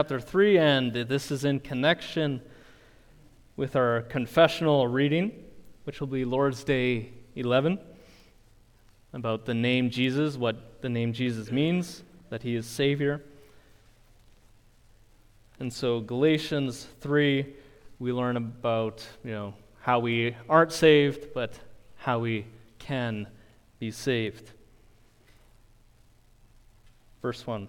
chapter 3, and this is in connection with our confessional reading, which will be Lord's Day 11, about the name Jesus, what the name Jesus means, that he is Savior. And so, Galatians 3, we learn about, you know, how we aren't saved, but how we can be saved. Verse 1.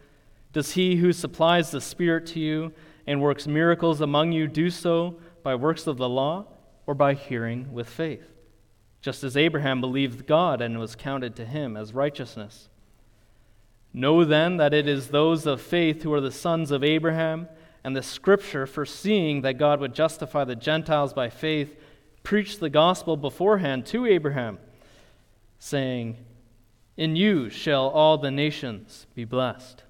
Does he who supplies the Spirit to you and works miracles among you do so by works of the law or by hearing with faith? Just as Abraham believed God and was counted to him as righteousness. Know then that it is those of faith who are the sons of Abraham, and the scripture, foreseeing that God would justify the Gentiles by faith, preached the gospel beforehand to Abraham, saying, In you shall all the nations be blessed.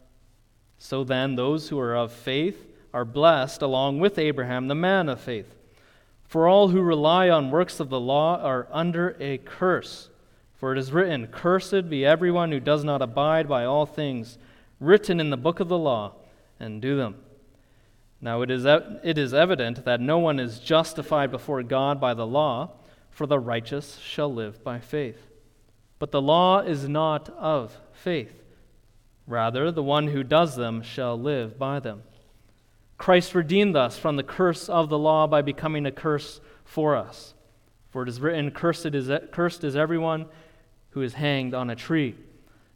So then, those who are of faith are blessed along with Abraham, the man of faith. For all who rely on works of the law are under a curse. For it is written, Cursed be everyone who does not abide by all things written in the book of the law and do them. Now it is, it is evident that no one is justified before God by the law, for the righteous shall live by faith. But the law is not of faith. Rather, the one who does them shall live by them. Christ redeemed us from the curse of the law by becoming a curse for us. For it is written, Cursed is, cursed is everyone who is hanged on a tree.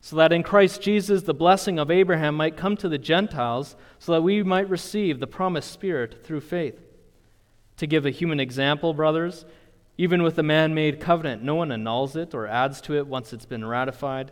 So that in Christ Jesus the blessing of Abraham might come to the Gentiles, so that we might receive the promised Spirit through faith. To give a human example, brothers, even with a man made covenant, no one annuls it or adds to it once it's been ratified.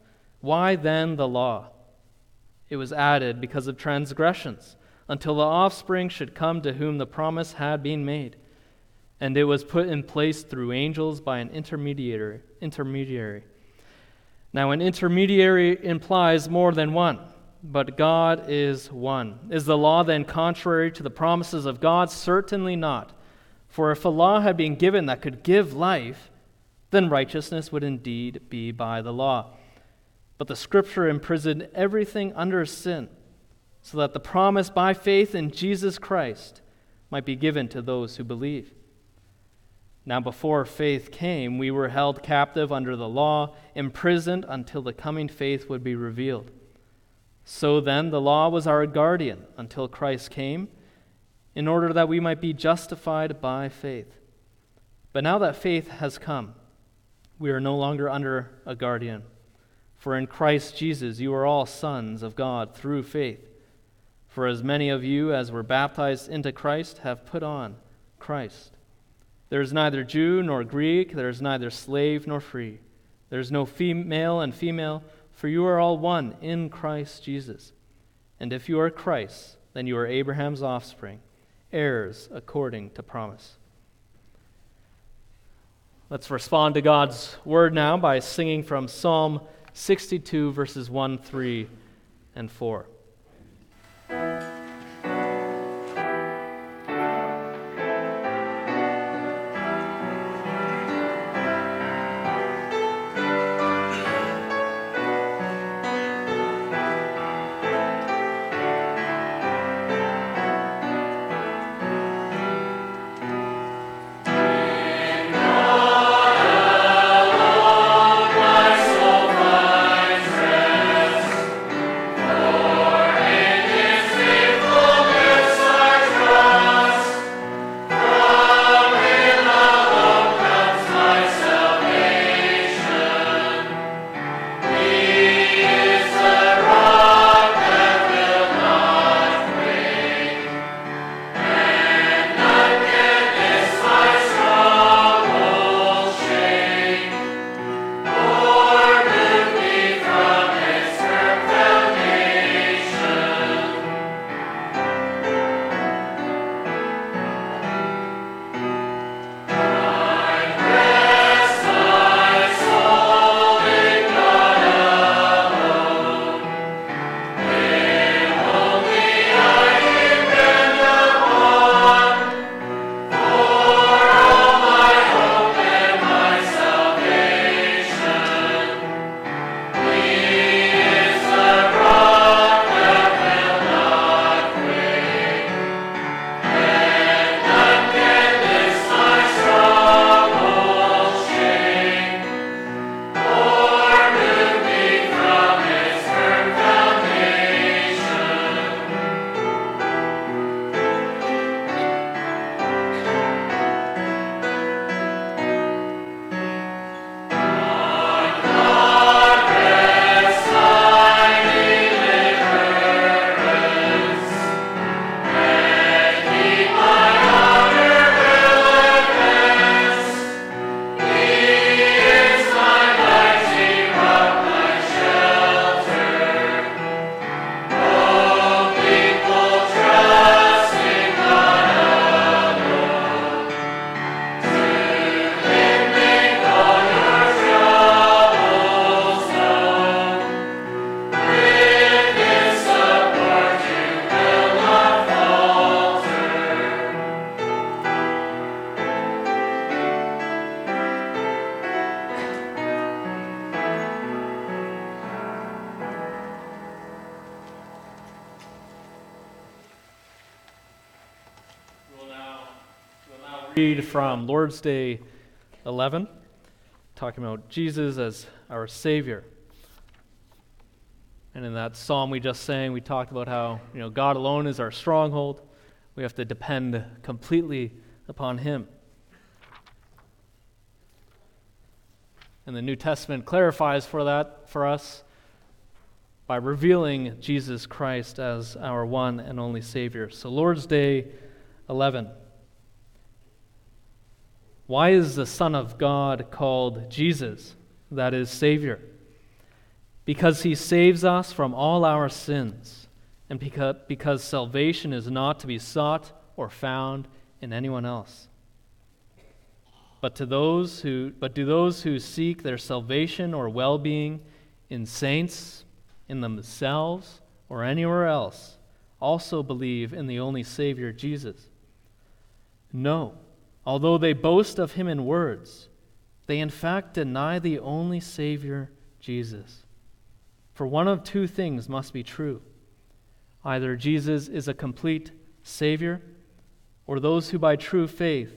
Why then the law? It was added because of transgressions, until the offspring should come to whom the promise had been made. And it was put in place through angels by an intermediary. intermediary. Now, an intermediary implies more than one, but God is one. Is the law then contrary to the promises of God? Certainly not. For if a law had been given that could give life, then righteousness would indeed be by the law. But the scripture imprisoned everything under sin, so that the promise by faith in Jesus Christ might be given to those who believe. Now, before faith came, we were held captive under the law, imprisoned until the coming faith would be revealed. So then, the law was our guardian until Christ came, in order that we might be justified by faith. But now that faith has come, we are no longer under a guardian. For in Christ Jesus you are all sons of God through faith. For as many of you as were baptized into Christ have put on Christ. There is neither Jew nor Greek, there is neither slave nor free. There is no female and female, for you are all one in Christ Jesus. And if you are Christ, then you are Abraham's offspring, heirs according to promise. Let's respond to God's word now by singing from Psalm 62, verses 1, 3, and 4. Read from Lord's Day 11, talking about Jesus as our Savior. And in that psalm we just sang, we talked about how you know God alone is our stronghold. We have to depend completely upon Him. And the New Testament clarifies for that for us by revealing Jesus Christ as our one and only Savior. So, Lord's Day 11. Why is the Son of God called Jesus, that is, Savior? Because he saves us from all our sins, and because, because salvation is not to be sought or found in anyone else. But to those who but do those who seek their salvation or well-being in saints, in themselves, or anywhere else, also believe in the only Savior Jesus? No. Although they boast of him in words, they in fact deny the only Savior, Jesus. For one of two things must be true either Jesus is a complete Savior, or those who by true faith,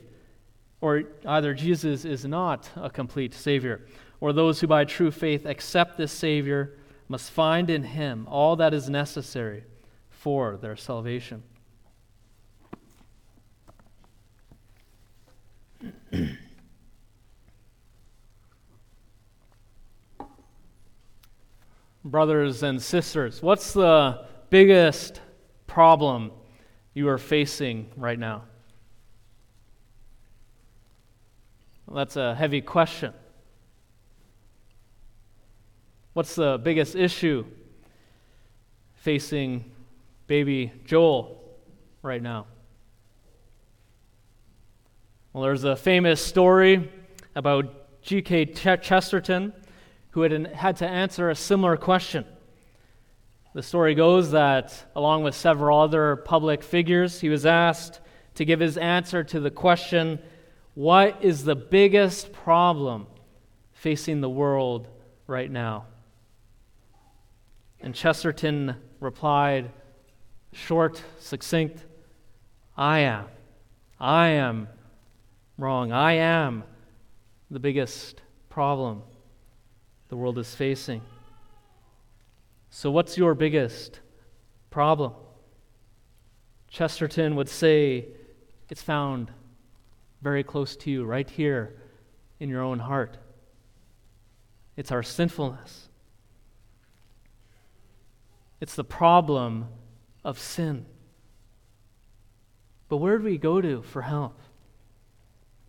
or either Jesus is not a complete Savior, or those who by true faith accept this Savior must find in Him all that is necessary for their salvation. Brothers and sisters, what's the biggest problem you are facing right now? Well, that's a heavy question. What's the biggest issue facing baby Joel right now? Well, there's a famous story about G.K. Chesterton who had had to answer a similar question. The story goes that, along with several other public figures, he was asked to give his answer to the question What is the biggest problem facing the world right now? And Chesterton replied, short, succinct, I am. I am wrong. I am the biggest problem the world is facing. So, what's your biggest problem? Chesterton would say it's found very close to you, right here in your own heart. It's our sinfulness, it's the problem of sin. But where do we go to for help?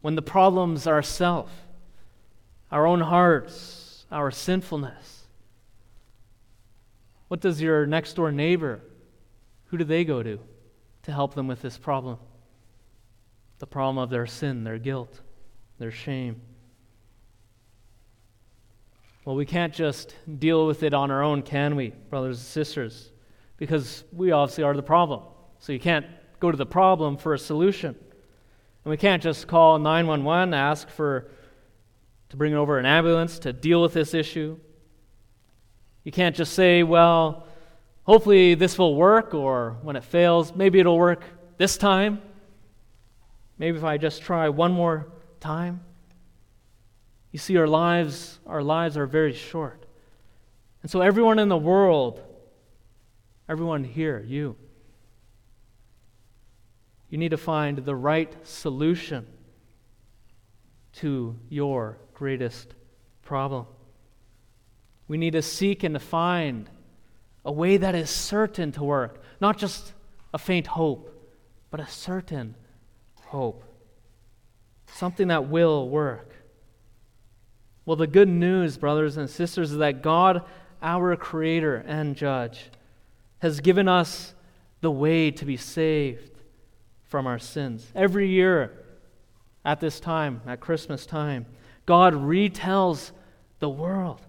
When the problems are self, our own hearts, our sinfulness? What does your next door neighbor, who do they go to to help them with this problem? The problem of their sin, their guilt, their shame. Well, we can't just deal with it on our own, can we, brothers and sisters? Because we obviously are the problem. So you can't go to the problem for a solution. And we can't just call 911, ask for to bring over an ambulance to deal with this issue. You can't just say, well, hopefully this will work, or when it fails, maybe it'll work this time. Maybe if I just try one more time. You see, our lives, our lives are very short. And so everyone in the world, everyone here, you, you need to find the right solution to your greatest problem. We need to seek and find a way that is certain to work, not just a faint hope, but a certain hope. Something that will work. Well, the good news, brothers and sisters, is that God, our Creator and Judge, has given us the way to be saved from our sins. Every year at this time, at Christmas time, God retells the world,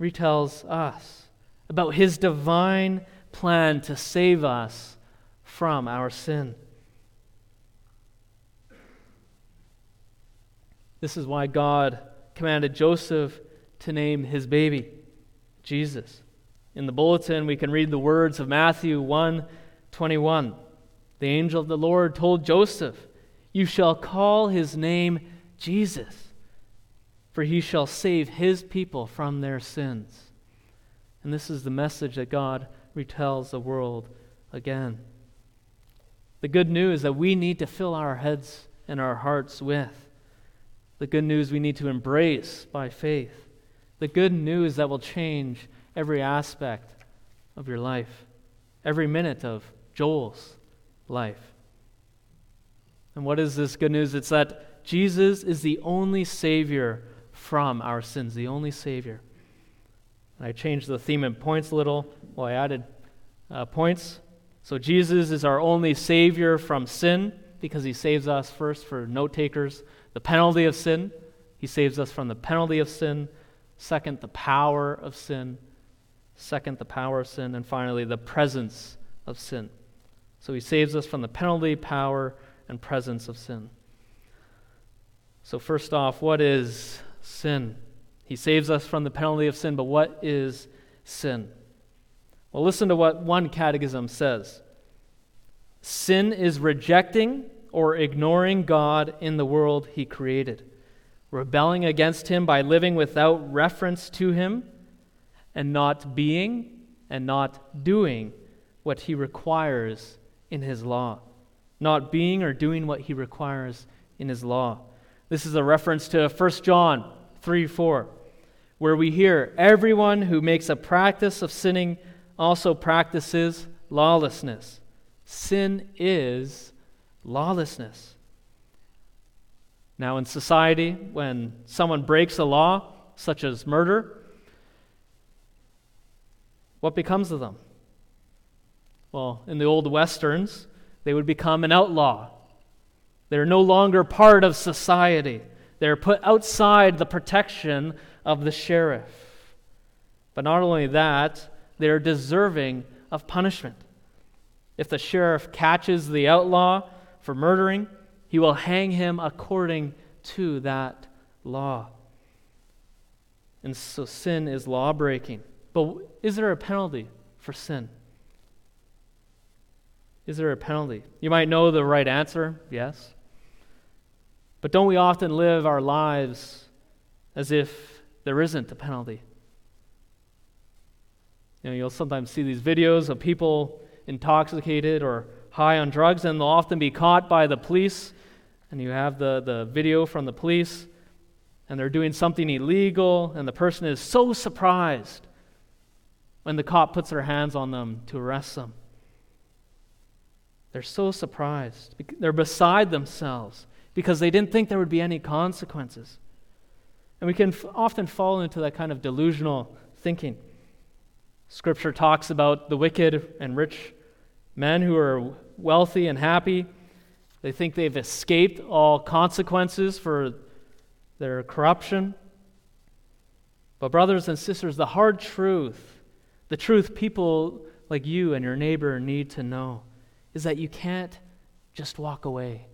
retells us about his divine plan to save us from our sin. This is why God commanded Joseph to name his baby Jesus. In the bulletin, we can read the words of Matthew 1 21. The angel of the Lord told Joseph, You shall call his name Jesus, for he shall save his people from their sins. And this is the message that God retells the world again. The good news that we need to fill our heads and our hearts with. The good news we need to embrace by faith. The good news that will change every aspect of your life, every minute of Joel's life. And what is this good news? It's that Jesus is the only Savior from our sins, the only Savior. And I changed the theme and points a little. Well, I added uh, points. So Jesus is our only Savior from sin because He saves us first for note takers. The penalty of sin, He saves us from the penalty of sin. Second, the power of sin. Second, the power of sin. And finally, the presence of sin. So He saves us from the penalty, power, and presence of sin. So, first off, what is sin? He saves us from the penalty of sin, but what is sin? Well, listen to what one catechism says Sin is rejecting or ignoring God in the world he created, rebelling against him by living without reference to him, and not being and not doing what he requires in his law not being or doing what he requires in his law. This is a reference to 1 John 3 4, where we hear, Everyone who makes a practice of sinning also practices lawlessness. Sin is lawlessness. Now, in society, when someone breaks a law, such as murder, what becomes of them? Well, in the old westerns, they would become an outlaw. They're no longer part of society. They're put outside the protection of the sheriff. But not only that, they're deserving of punishment. If the sheriff catches the outlaw for murdering, he will hang him according to that law. And so sin is law breaking. But is there a penalty for sin? Is there a penalty? You might know the right answer, yes. But don't we often live our lives as if there isn't a penalty? You know, you'll sometimes see these videos of people intoxicated or high on drugs, and they'll often be caught by the police. And you have the, the video from the police, and they're doing something illegal, and the person is so surprised when the cop puts their hands on them to arrest them. They're so surprised. They're beside themselves because they didn't think there would be any consequences. And we can f- often fall into that kind of delusional thinking. Scripture talks about the wicked and rich men who are wealthy and happy. They think they've escaped all consequences for their corruption. But, brothers and sisters, the hard truth, the truth people like you and your neighbor need to know, is that you can't just walk away.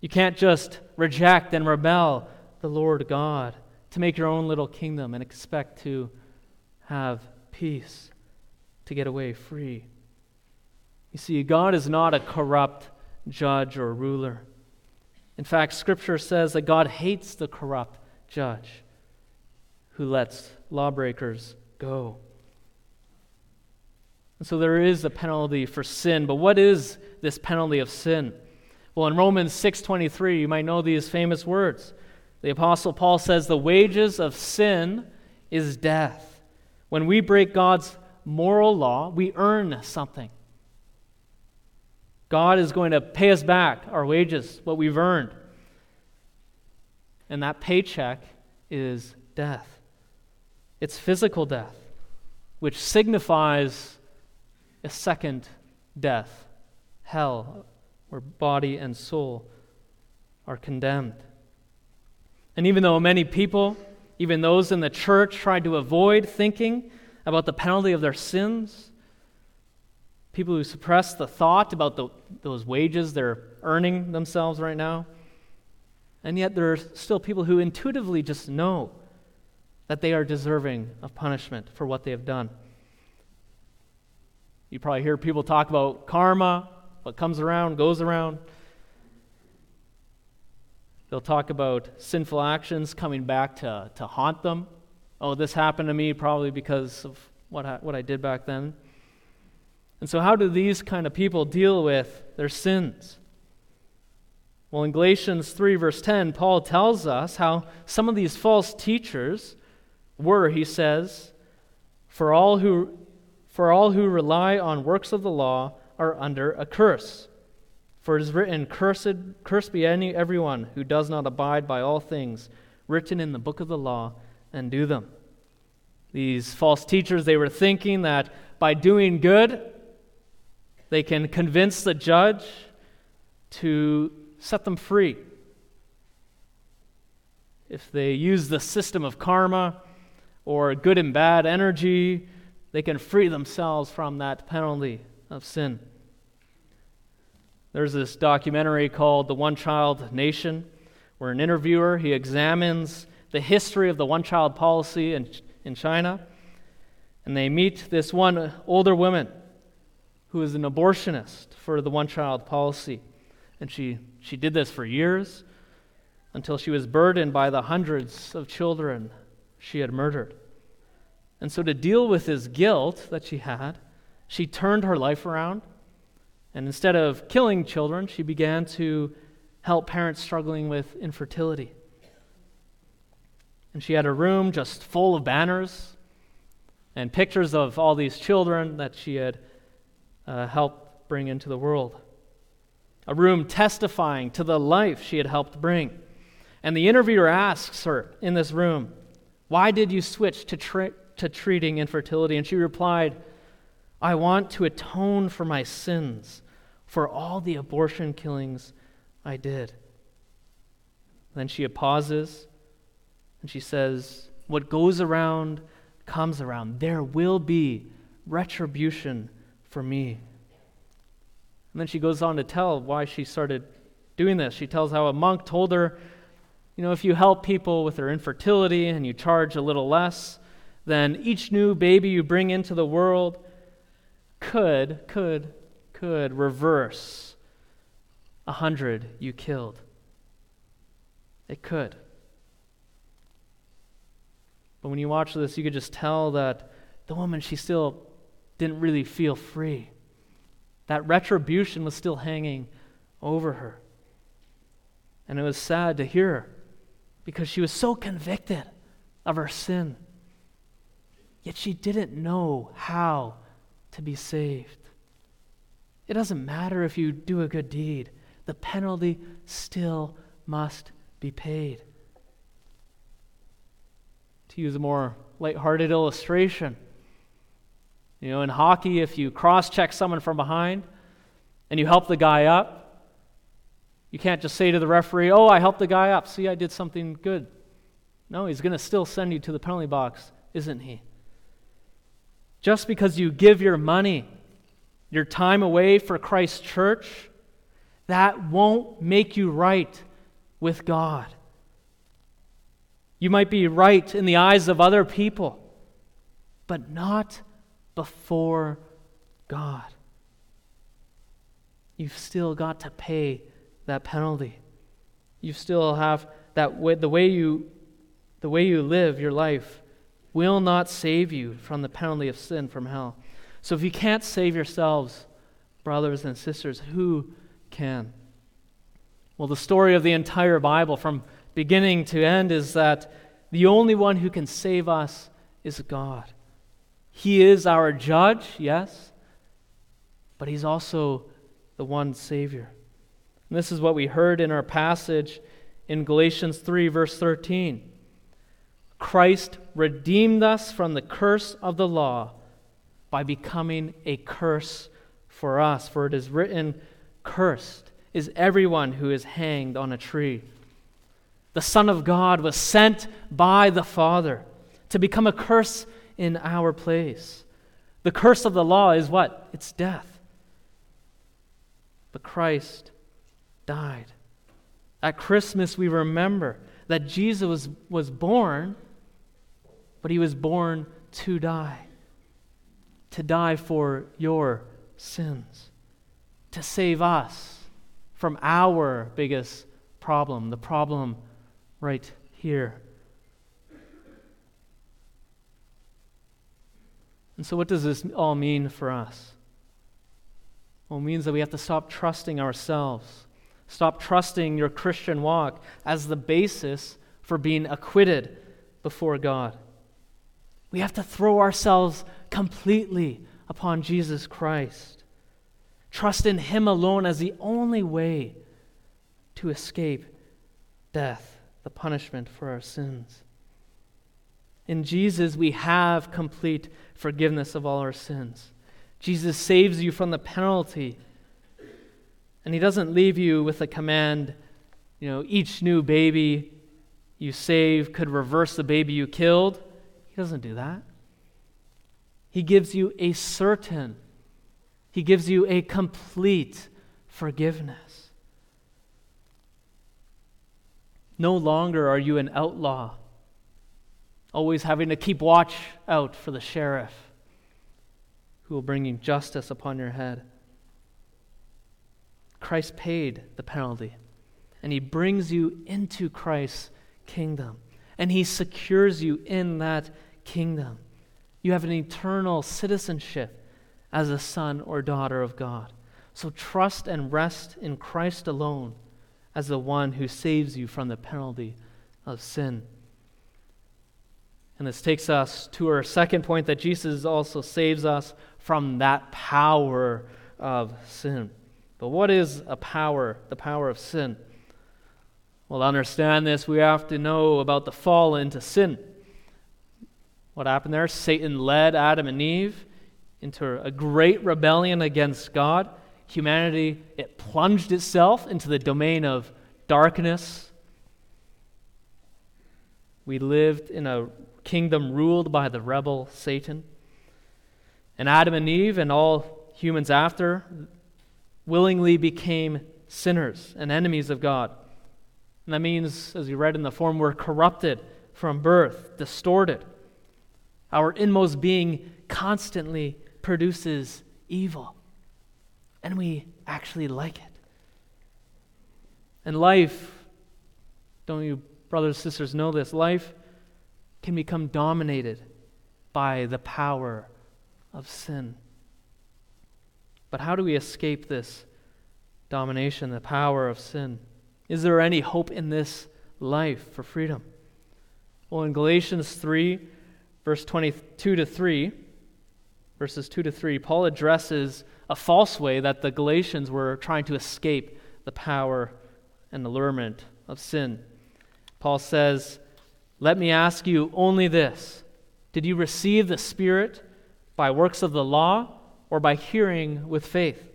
You can't just reject and rebel the Lord God to make your own little kingdom and expect to have peace, to get away free. You see, God is not a corrupt judge or ruler. In fact, Scripture says that God hates the corrupt judge who lets lawbreakers go. And so there is a penalty for sin, but what is this penalty of sin? Well, in Romans 6:23, you might know these famous words. The apostle Paul says the wages of sin is death. When we break God's moral law, we earn something. God is going to pay us back our wages, what we've earned. And that paycheck is death. It's physical death, which signifies a second death, hell, where body and soul are condemned. And even though many people, even those in the church, tried to avoid thinking about the penalty of their sins, people who suppress the thought about the, those wages they're earning themselves right now, and yet there are still people who intuitively just know that they are deserving of punishment for what they have done. You probably hear people talk about karma, what comes around goes around. They'll talk about sinful actions coming back to, to haunt them. Oh, this happened to me probably because of what I, what I did back then. And so, how do these kind of people deal with their sins? Well, in Galatians 3, verse 10, Paul tells us how some of these false teachers were, he says, for all who, for all who rely on works of the law are under a curse. For it is written, Cursed, cursed be any, everyone who does not abide by all things written in the book of the law and do them. These false teachers, they were thinking that by doing good, they can convince the judge to set them free. If they use the system of karma or good and bad energy, they can free themselves from that penalty of sin. There's this documentary called The One Child Nation, where an interviewer he examines the history of the one child policy in, in China. And they meet this one older woman who is an abortionist for the one child policy. And she, she did this for years until she was burdened by the hundreds of children she had murdered. And so, to deal with this guilt that she had, she turned her life around. And instead of killing children, she began to help parents struggling with infertility. And she had a room just full of banners and pictures of all these children that she had uh, helped bring into the world a room testifying to the life she had helped bring. And the interviewer asks her in this room, Why did you switch to, tra- to treating infertility? And she replied, I want to atone for my sins, for all the abortion killings I did. Then she pauses and she says, What goes around comes around. There will be retribution for me. And then she goes on to tell why she started doing this. She tells how a monk told her, you know, if you help people with their infertility and you charge a little less, then each new baby you bring into the world could, could, could reverse a hundred you killed. It could. But when you watch this, you could just tell that the woman, she still didn't really feel free. That retribution was still hanging over her. And it was sad to hear her because she was so convicted of her sin. Yet she didn't know how to be saved. It doesn't matter if you do a good deed, the penalty still must be paid. To use a more lighthearted illustration, you know, in hockey, if you cross check someone from behind and you help the guy up, you can't just say to the referee, Oh, I helped the guy up. See, I did something good. No, he's going to still send you to the penalty box, isn't he? Just because you give your money, your time away for Christ's church, that won't make you right with God. You might be right in the eyes of other people, but not before God. You've still got to pay that penalty. You still have that way, the way you the way you live your life will not save you from the penalty of sin from hell. So if you can't save yourselves, brothers and sisters, who can? Well, the story of the entire Bible from beginning to end is that the only one who can save us is God. He is our judge, yes, but He's also the one Savior. And this is what we heard in our passage in Galatians 3, verse 13. Christ redeemed us from the curse of the law by becoming a curse for us. For it is written, Cursed is everyone who is hanged on a tree. The Son of God was sent by the Father to become a curse in our place. The curse of the law is what? It's death. But Christ died. At Christmas, we remember that Jesus was, was born, but he was born to die. To die for your sins. To save us from our biggest problem, the problem right here. And so, what does this all mean for us? Well, it means that we have to stop trusting ourselves, stop trusting your Christian walk as the basis for being acquitted before God. We have to throw ourselves completely upon Jesus Christ. Trust in Him alone as the only way to escape death, the punishment for our sins. In Jesus, we have complete forgiveness of all our sins. Jesus saves you from the penalty. And he doesn't leave you with a command, you know, each new baby you save could reverse the baby you killed. Doesn't do that. He gives you a certain, he gives you a complete forgiveness. No longer are you an outlaw always having to keep watch out for the sheriff who will bring you justice upon your head. Christ paid the penalty, and he brings you into Christ's kingdom, and he secures you in that kingdom. You have an eternal citizenship as a son or daughter of God. So trust and rest in Christ alone as the one who saves you from the penalty of sin. And this takes us to our second point that Jesus also saves us from that power of sin. But what is a power, the power of sin? Well, to understand this, we have to know about the fall into sin. What happened there? Satan led Adam and Eve into a great rebellion against God. Humanity, it plunged itself into the domain of darkness. We lived in a kingdom ruled by the rebel Satan. And Adam and Eve and all humans after willingly became sinners and enemies of God. And that means, as we read in the form, we're corrupted from birth, distorted. Our inmost being constantly produces evil. And we actually like it. And life, don't you brothers and sisters know this? Life can become dominated by the power of sin. But how do we escape this domination, the power of sin? Is there any hope in this life for freedom? Well, in Galatians 3, verse 22 to 3, verses 2 to 3, Paul addresses a false way that the Galatians were trying to escape the power and allurement of sin. Paul says, let me ask you only this Did you receive the Spirit by works of the law or by hearing with faith?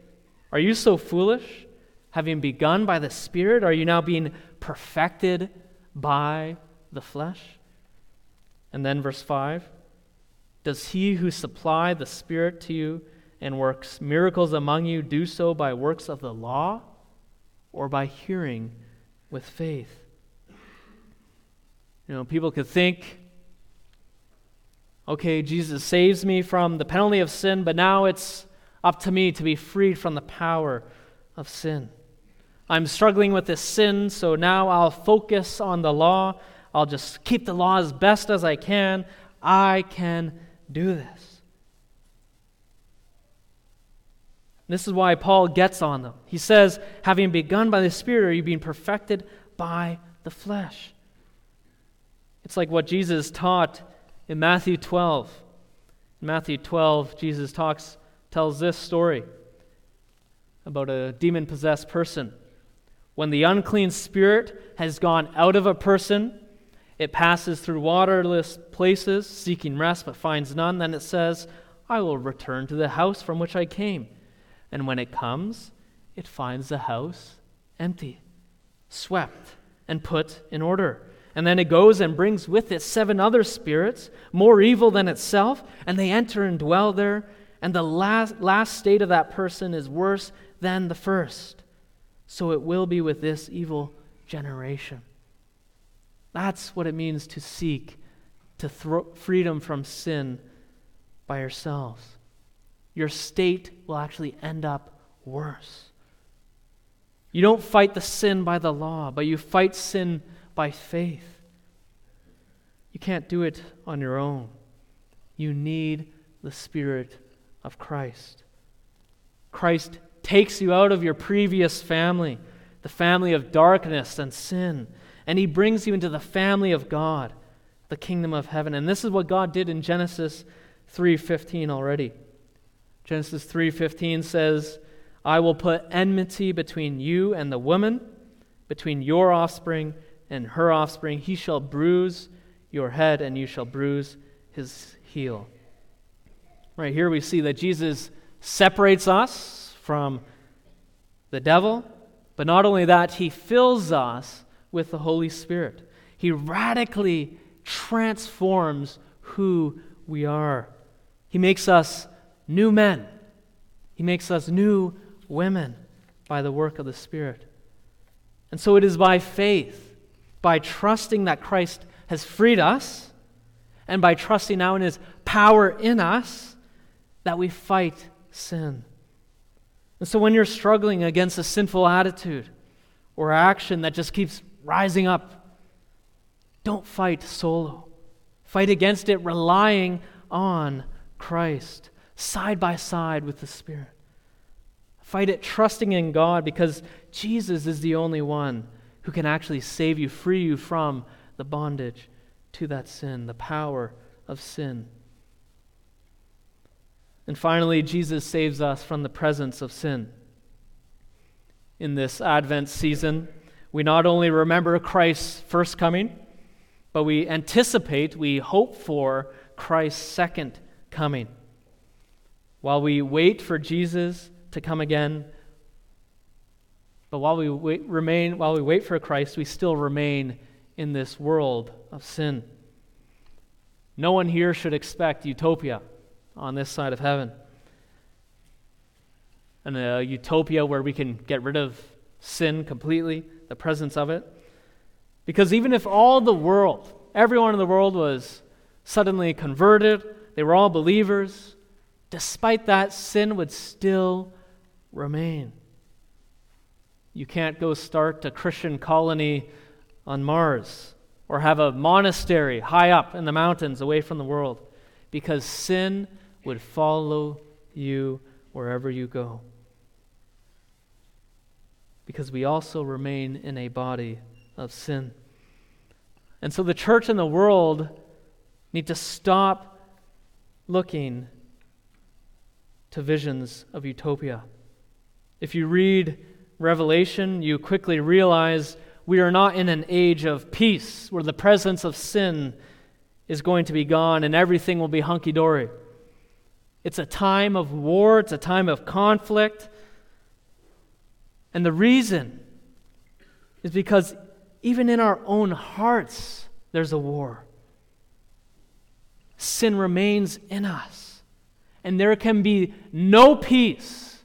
Are you so foolish? Having begun by the Spirit, are you now being perfected by the flesh? And then verse 5 Does he who supplied the Spirit to you and works miracles among you do so by works of the law or by hearing with faith? You know, people could think, okay, Jesus saves me from the penalty of sin, but now it's up to me to be freed from the power of sin. I'm struggling with this sin, so now I'll focus on the law. I'll just keep the law as best as I can. I can do this. This is why Paul gets on them. He says, having begun by the Spirit, are you being perfected by the flesh? It's like what Jesus taught in Matthew 12. In Matthew 12, Jesus talks, tells this story about a demon possessed person. When the unclean spirit has gone out of a person, it passes through waterless places, seeking rest, but finds none. Then it says, I will return to the house from which I came. And when it comes, it finds the house empty, swept, and put in order. And then it goes and brings with it seven other spirits, more evil than itself, and they enter and dwell there. And the last, last state of that person is worse than the first. So it will be with this evil generation. That's what it means to seek to throw freedom from sin by yourselves. Your state will actually end up worse. You don't fight the sin by the law, but you fight sin by faith. You can't do it on your own. You need the Spirit of Christ. Christ takes you out of your previous family, the family of darkness and sin, and he brings you into the family of God, the kingdom of heaven. And this is what God did in Genesis 3:15 already. Genesis 3:15 says, "I will put enmity between you and the woman, between your offspring and her offspring. He shall bruise your head and you shall bruise his heel." Right here we see that Jesus separates us from the devil, but not only that, he fills us with the Holy Spirit. He radically transforms who we are. He makes us new men, He makes us new women by the work of the Spirit. And so it is by faith, by trusting that Christ has freed us, and by trusting now in His power in us, that we fight sin. And so when you're struggling against a sinful attitude or action that just keeps rising up, don't fight solo. Fight against it relying on Christ, side by side with the Spirit. Fight it trusting in God because Jesus is the only one who can actually save you, free you from the bondage to that sin, the power of sin. And finally, Jesus saves us from the presence of sin. In this Advent season, we not only remember Christ's first coming, but we anticipate, we hope for Christ's second coming. While we wait for Jesus to come again, but while we wait, remain, while we wait for Christ, we still remain in this world of sin. No one here should expect utopia on this side of heaven. And a utopia where we can get rid of sin completely, the presence of it. Because even if all the world, everyone in the world was suddenly converted, they were all believers, despite that, sin would still remain. You can't go start a Christian colony on Mars or have a monastery high up in the mountains away from the world because sin would follow you wherever you go. Because we also remain in a body of sin. And so the church and the world need to stop looking to visions of utopia. If you read Revelation, you quickly realize we are not in an age of peace where the presence of sin is going to be gone and everything will be hunky dory. It's a time of war, it's a time of conflict. And the reason is because even in our own hearts, there's a war. Sin remains in us. And there can be no peace.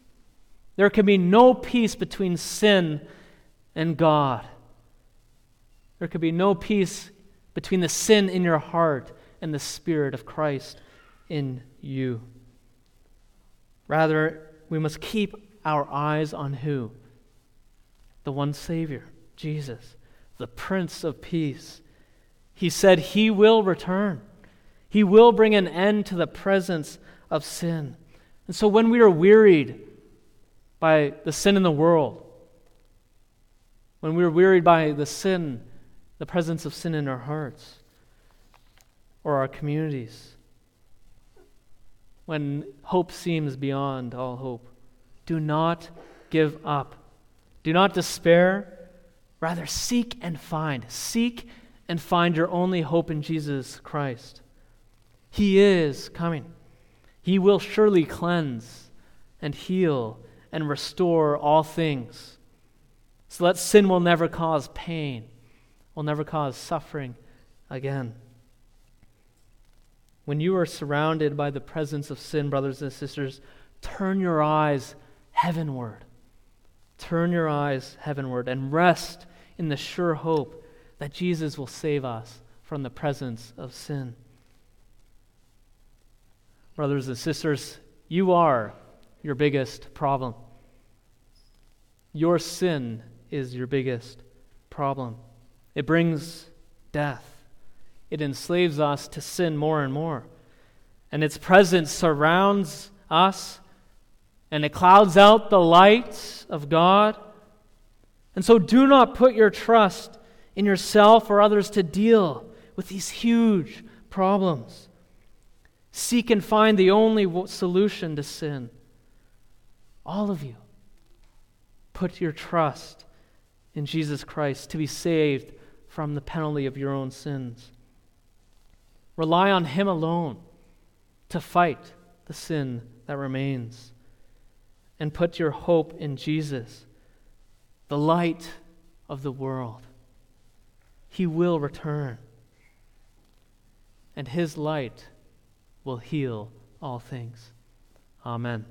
There can be no peace between sin and God. There could be no peace between the sin in your heart and the Spirit of Christ in you. Rather, we must keep our eyes on who? The one Savior, Jesus, the Prince of Peace. He said he will return. He will bring an end to the presence of sin. And so when we are wearied by the sin in the world, when we are wearied by the sin, the presence of sin in our hearts or our communities, when hope seems beyond all hope. Do not give up. Do not despair. Rather, seek and find. Seek and find your only hope in Jesus Christ. He is coming. He will surely cleanse and heal and restore all things so that sin will never cause pain, will never cause suffering again. When you are surrounded by the presence of sin, brothers and sisters, turn your eyes heavenward. Turn your eyes heavenward and rest in the sure hope that Jesus will save us from the presence of sin. Brothers and sisters, you are your biggest problem. Your sin is your biggest problem. It brings death, it enslaves us to sin more and more. And its presence surrounds us, and it clouds out the light of God. And so do not put your trust in yourself or others to deal with these huge problems. Seek and find the only solution to sin. All of you, put your trust in Jesus Christ to be saved from the penalty of your own sins. Rely on Him alone to fight the sin that remains. And put your hope in Jesus, the light of the world. He will return, and His light will heal all things. Amen.